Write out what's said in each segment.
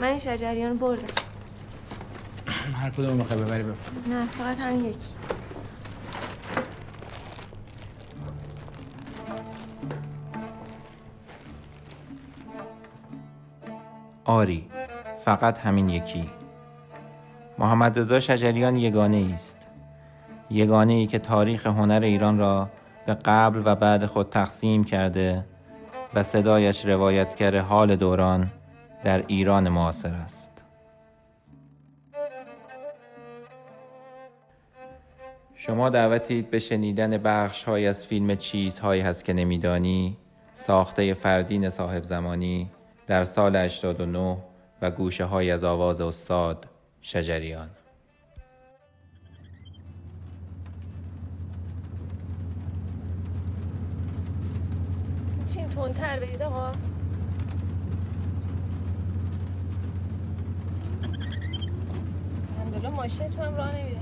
من این شجریان بردم هر کدوم می‌خوای ببری ببر نه فقط همین یکی. آری فقط همین یکی. محمد رضا شجریان یگانه است. یگانه ای که تاریخ هنر ایران را به قبل و بعد خود تقسیم کرده و صدایش روایتگر حال دوران در ایران معاصر است. شما دعوتید به شنیدن بخش های از فیلم چیزهایی هست که نمیدانی ساخته فردین صاحب زمانی در سال 89 و گوشه های از آواز استاد شجریان. چین تندتر برید آقا؟ الحمدلله ماشینتون هم راه نمیره.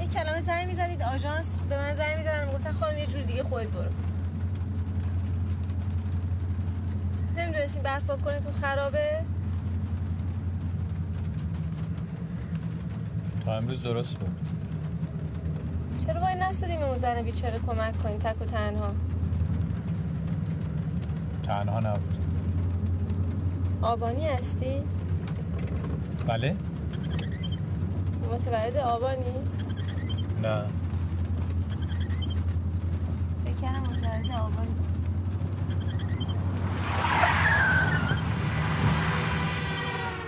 یک کلمه زنگ می‌زدید آژانس به من زنگ می‌زدن گفتن خانم یه جور دیگه خودت برو. نمی‌دونستین برف پاک کنتون خرابه. تا امروز درست بود. چرا باید نستدیم اون زن بیچاره کمک کنیم تک و تنها؟ تنها نبود. آبانی هستی؟ بله؟ متولد آبانی؟ نه کردم متولد آبانی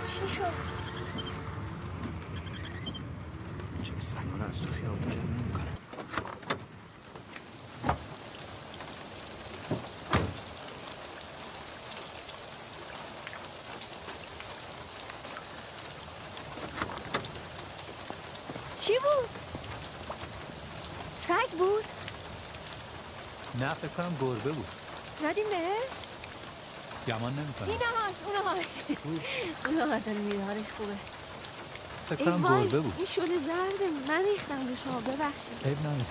چی شد؟ چه سنگا از تو خیابون جمع نمی‌کنه چی بود؟ سگ بود؟ نه فکر کنم گربه بود. زدیم بهش؟ گمان نمی‌کنم. این هاش اون هاش اون ها داره میره حالش خوبه. فکر کنم گربه بود. این شده زرده من ریختم رو شما ببخشید. عیب نداره.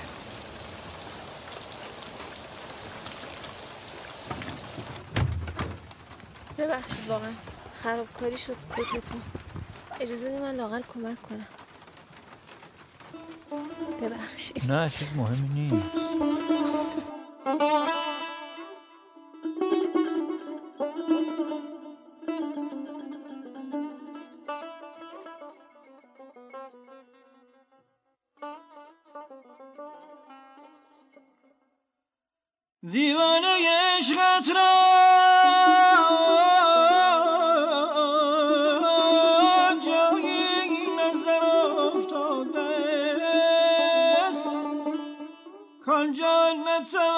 ببخشید واقعا خرابکاری شد کتتون. اجازه بدید من لاقل کمک کنم. ببخشید. نه چیز مهمی نیست. دیوانه عشقت را. جایی نظر افتاده است. کانجا نتواند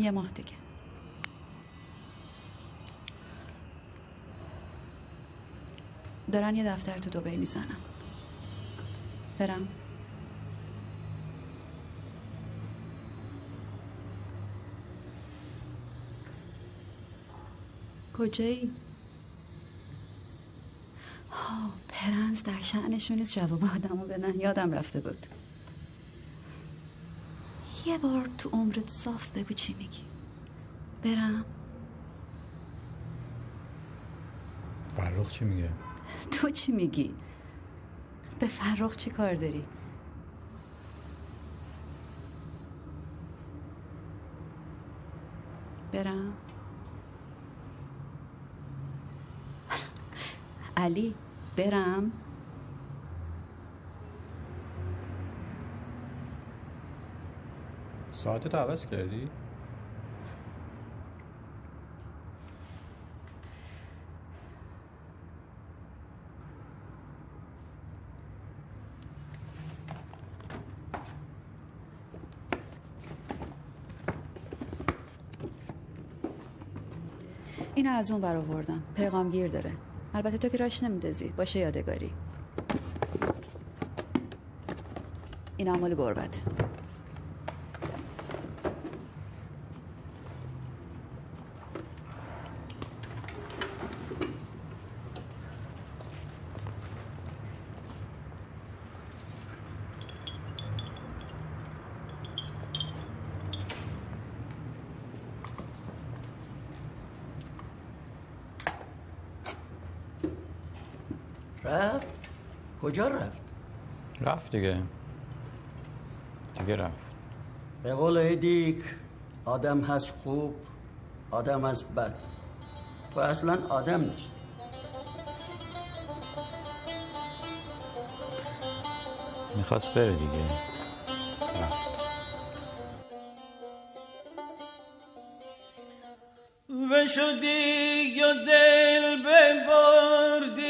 یه ماه دیگه. دارن یه دفتر تو دبی می‌زنم برم. کجایی؟ ها پرنس در شعنشون نیست. جواب آدمو بدن. یادم رفته بود. یه بار تو عمرت صاف بگو چی میگی. برم. فرخ چی میگه؟ تو چی میگی؟ به فرخ چی کار داری؟ برم. علی برم. ساعتت عوض کردی؟ اینو از اون برآوردم پیغام گیر داره. البته تو که راش نمیدازی باشه یادگاری. این مال گربت. رفت. کجا رفت؟ رفت دیگه. دیگه رفت. به قول ایدیک آدم هست خوب آدم هست بد. تو اصلا آدم نیست می‌خواست بره دیگه. رفت. بشدی یا دل ببردی؟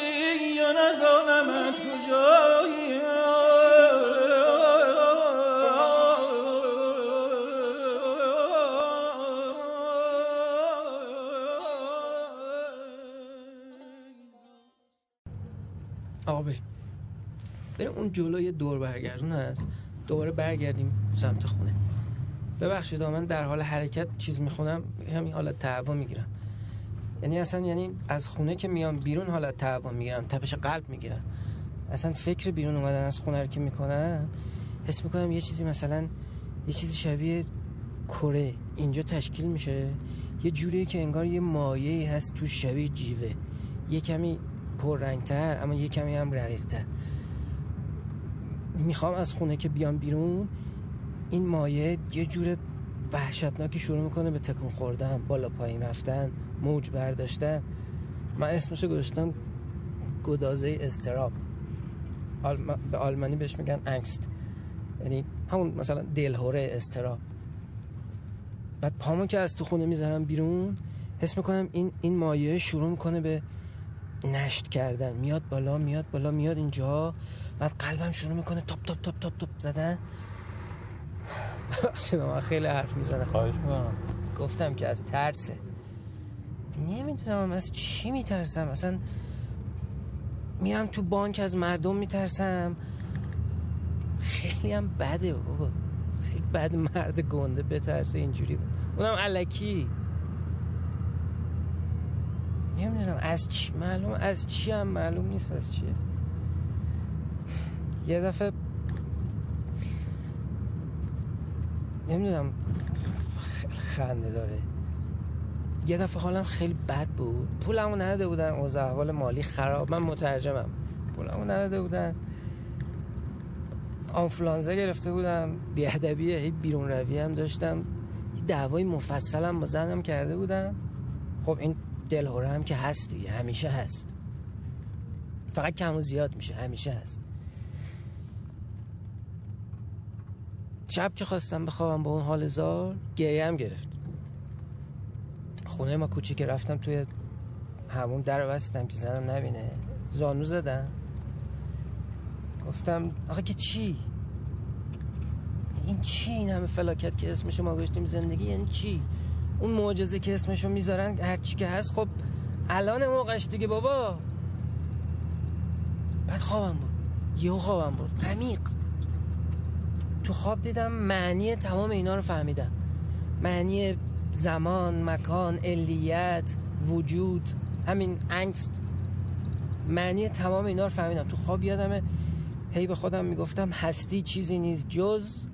اون جلوی دور برگردون هست دوباره برگردیم سمت خونه. ببخشید من در حال حرکت چیز می‌خونم همین حالت تهوع می‌گیرم. یعنی اصلا یعنی از خونه که میام بیرون حالت تهوع می‌گیرم تپش قلب می‌گیرم. اصلا فکر بیرون اومدن از خونه رو که می‌کنم حس می‌کنم یه چیزی مثلا یه چیزی شبیه کره اینجا تشکیل میشه. یه جوریه که انگار یه مایه هست تو شبیه جیوه. یه کمی پررنگتر اما یه کمی هم رقیقتر. می‌خوام از خونه که بیام بیرون این مایه یه جور وحشتناکی شروع می‌کنه به تکون خوردن بالا پایین رفتن موج برداشتن. من اسمشو گذاشتم گدازه استراب. آلم... به آلمانی بهش میگن انگست. یعنی همون مثلا دلهوره استراب. بعد پامو که از تو خونه می‌ذارم بیرون حس می‌کنم این این مایه شروع می‌کنه به نشت کردن. میاد بالا میاد بالا میاد اینجا. بعد قلبم شروع می‌کنه تاپ تاپ تاپ تاپ تاپ زدن. ببخشید من خیلی حرف می‌زنم. خواهش می‌کنم. گفتم که از ترسه. نمی‌دونم از چی میترسم. اصلا میرم تو بانک از مردم میترسم. خیلی هم بده بابا. خیلی بد مرد گنده بترسه اینجوری. اونم علکی. نمی‌دونم از چی معلوم از چی هم معلوم نیست از چیه. یه دفعه نمی‌دونم خنده داره. یه دفعه حالم خیلی بد بود. پولمو نداده بودن. اوضاع احوال مالی خراب. من مترجمم. پولمو نداده بودن. آنفلانزا گرفته بودم. بیادبی هی بیرون روی هم داشتم. دعوای مفصلم با زنم کرده بودم. خب این دلهوره هم که هست دیگه همیشه هست. فقط کم و زیاد میشه همیشه هست. شب که خواستم بخوابم با اون حال زار گریه هم گرفت. خونه ما کوچیک رفتم توی همون در رو بستم که زنم نبینه. زانو زدم. گفتم آخه که چی؟ این چی این همه فلاکت که اسمشو ما گذاشتیم زندگی یعنی چی؟ اون معجزه که اسمشو می‌ذارن هر چی که هست خب الان موقعش دیگه بابا. بعد خوابم بود یهو خوابم بود عمیق. تو خواب دیدم معنی تمام اینا رو فهمیدم. معنی زمان مکان علیت وجود همین انگست. معنی تمام اینا رو فهمیدم. تو خواب یادمه هی به خودم می‌گفتم هستی چیزی نیست جز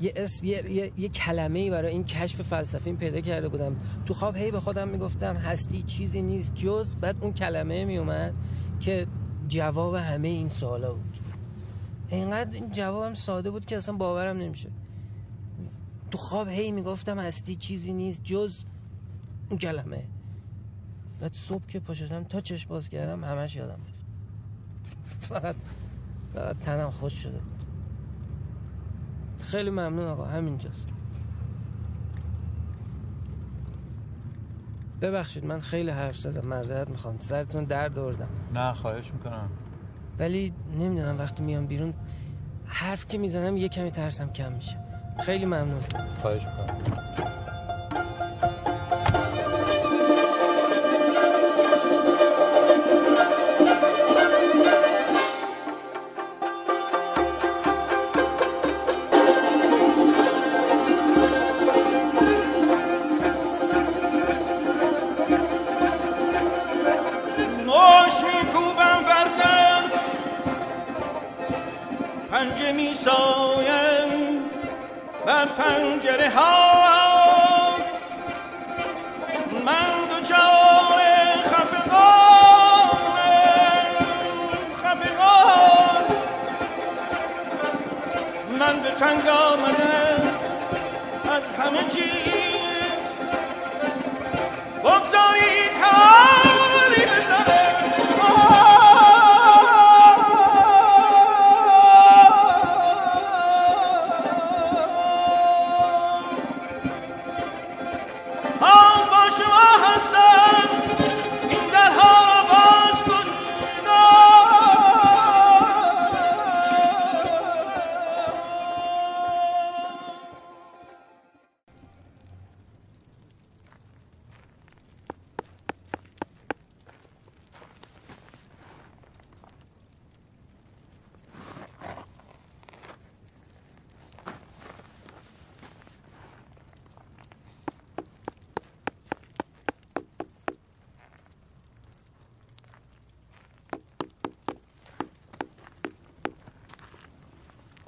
یه اسم یه, یه, یه کلمه ای برای این کشف فلسفیم پیدا کرده بودم. تو خواب هی به خودم می‌گفتم هستی چیزی نیست جز بعد اون کلمه میومد که جواب همه این سوالا بود. اینقدر این جوابم ساده بود که اصلا باورم نمیشه. تو خواب هی می‌گفتم هستی چیزی نیست جز اون کلمه. بعد صبح که پا شدم تا چشم باز کردم همش یادم رفت. فقط فقط تنم خوش شده بود. خیلی ممنون آقا همینجاست. ببخشید من خیلی حرف زدم معذرت می‌خوام. سرتون درد آوردم. نه خواهش می‌کنم. ولی نمی‌دونم وقتی میام بیرون حرف که می‌زنم یه کمی ترسم کم میشه. خیلی ممنون. خواهش می‌کنم. تنگ آمدم از همه چیز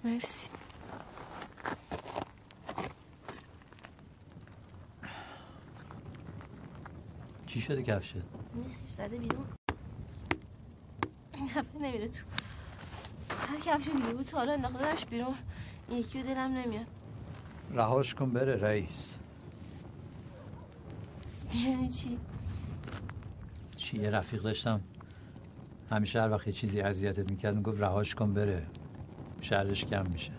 مرسی چی شده کفشت میخیش زده بیرون. هفته نمیره تو. هر کفش دیگه بود تا حالا انداختنش بیرون. این یکی دلم نمیاد. رهاش کن بره رئیس. یعنی چی؟ چی یه رفیق داشتم. همیشه هر وقت یه چیزی اذیتت می‌کرد می‌گفت رهاش کن بره. شرش کم میشه.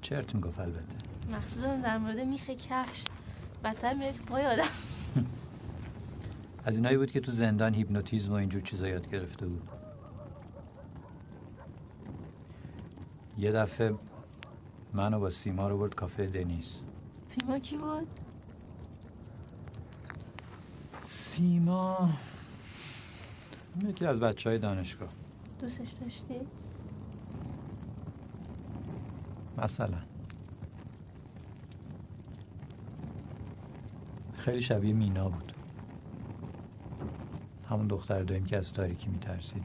چرت می‌گفت البته. مخصوصا در مورد میخ کفش. بدتر میره تو پای آدم. از اینایی بود که تو زندان هیپنوتیزم و اینجور چیزا یاد گرفته بود. یه دفعه منو با سیما رو برد کافه دنیس. سیما کی بود؟ سیما. یکی از بچه های دانشگاه. دوستش داشتی؟ مثلا. خیلی شبیه مینا بود. همون دختر داریم که از تاریکی میترسید.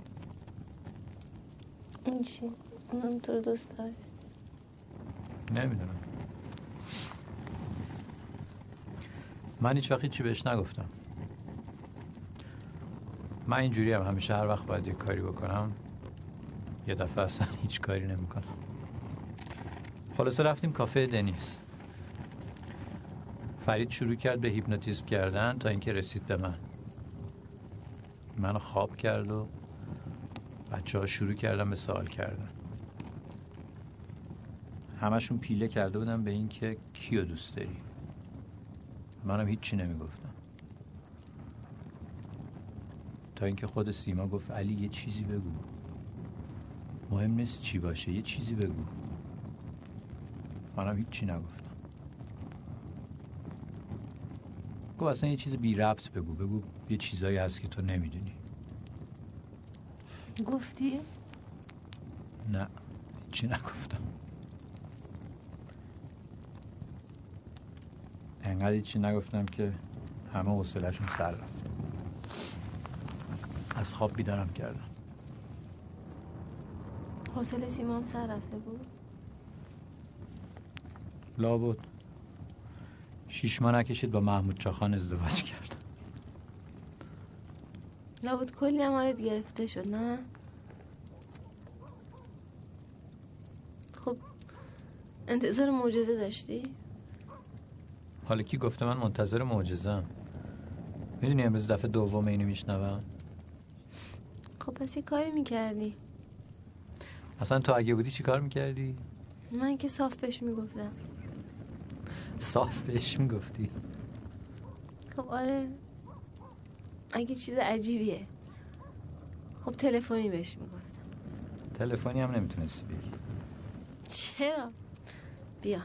این چی؟ اونم تو دوست داره. نمی‌دونم. من هیچ وقت چی بهش نگفتم. من اینجوری هم همیشه هر وقت باید یه کاری بکنم یه دفعه اصلا هیچ کاری نمی‌کنم. خلاصه رفتیم کافه دنیس. فرید شروع کرد به هیپنوتیزم کردن تا اینکه رسید به من. منو خواب کرد و بچه ها شروع کردن به سوال کردن. همشون پیله کرده بودن به این که کیو دوست داری. منم هیچی نمی‌گفتم. تا اینکه خود سیما گفت علی یه چیزی بگو. مهم نیست چی باشه یه چیزی بگو. منم هیچی نگفتم. گفت اصلا یه چیز بی ربط بگو بگو یه چیزایی هست که تو نمی‌دونی. گفتی؟ نه چی نگفتم. انقدر چی نگفتم که همه حوصله‌شون سر رفت. از خواب بیدارم کردم. حوصله سیما هم سر رفته بود؟ لابد شیش ماه نکشید با محمود چاخان ازدواج کرد. لابد کلی هم گرفته شد نه؟ خب انتظار معجزه داشتی؟ حالا کی گفته من منتظر معجزم می‌دونی امروز دفعه دوم اینو میشنوم؟ خب پس یه کاری می‌کردی. اصلا تو اگه بودی چی کار می‌کردی؟ من که صاف بهش می‌گفتم. صاف بهش می‌گفتی. خب آره. اگه چیز عجیبیه. خب تلفنی بهش می‌گفتم. تلفنی هم نمی‌تونستی بگی. چرا؟ بیا.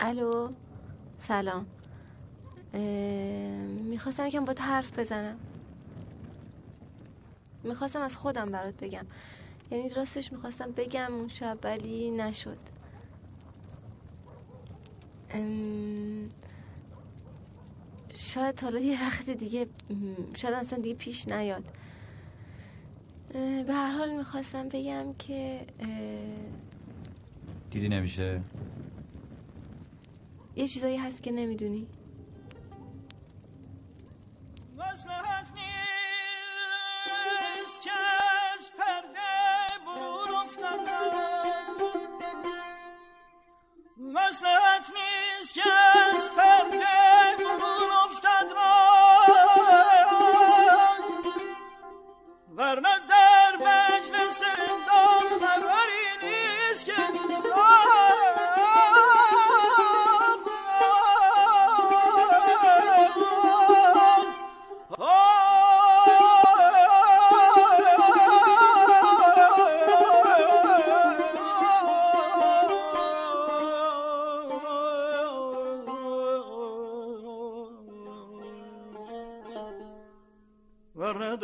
الو سلام. می‌خواستم یکم با حرف بزنم. می‌خواستم از خودم برات بگم. یعنی راستش می‌خواستم بگم اون شب ولی نشد. ام، شاید حالا یه وقت دیگه شاید اصلا دیگه پیش نیاد. به هر حال می‌خواستم بگم که اه، دیدی نمیشه؟ یه چیزایی هست که نمی‌دونی.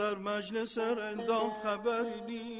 در مجلس رندان خبری نیست.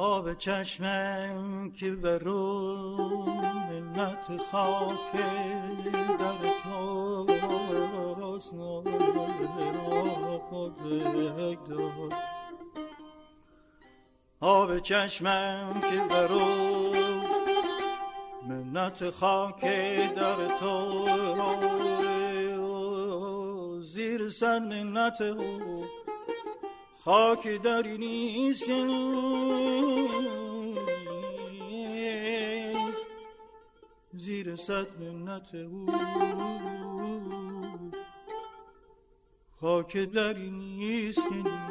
آب چشمم که بر منت خاک در توست خود دار آب چشمم که بر منت خاک در تو زیر صد منت او خاک دری نیست. زیر صد منت او. خاک دری نیست. که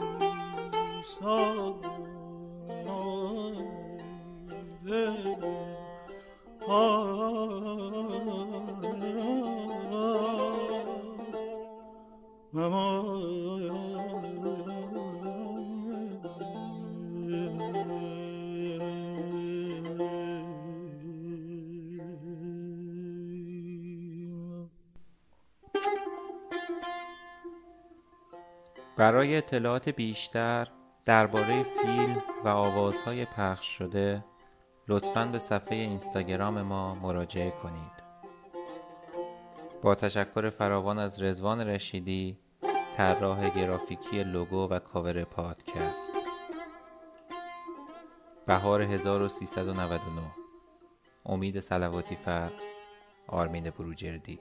برای اطلاعات بیشتر درباره فیلم و آوازهای پخش شده لطفاً به صفحه اینستاگرام ما مراجعه کنید. با تشکر فراوان از رزوان رشیدی طراح گرافیکی لوگو و کاور پادکست. بهار 1399 امید سلواتی فر آرمین بروجردی.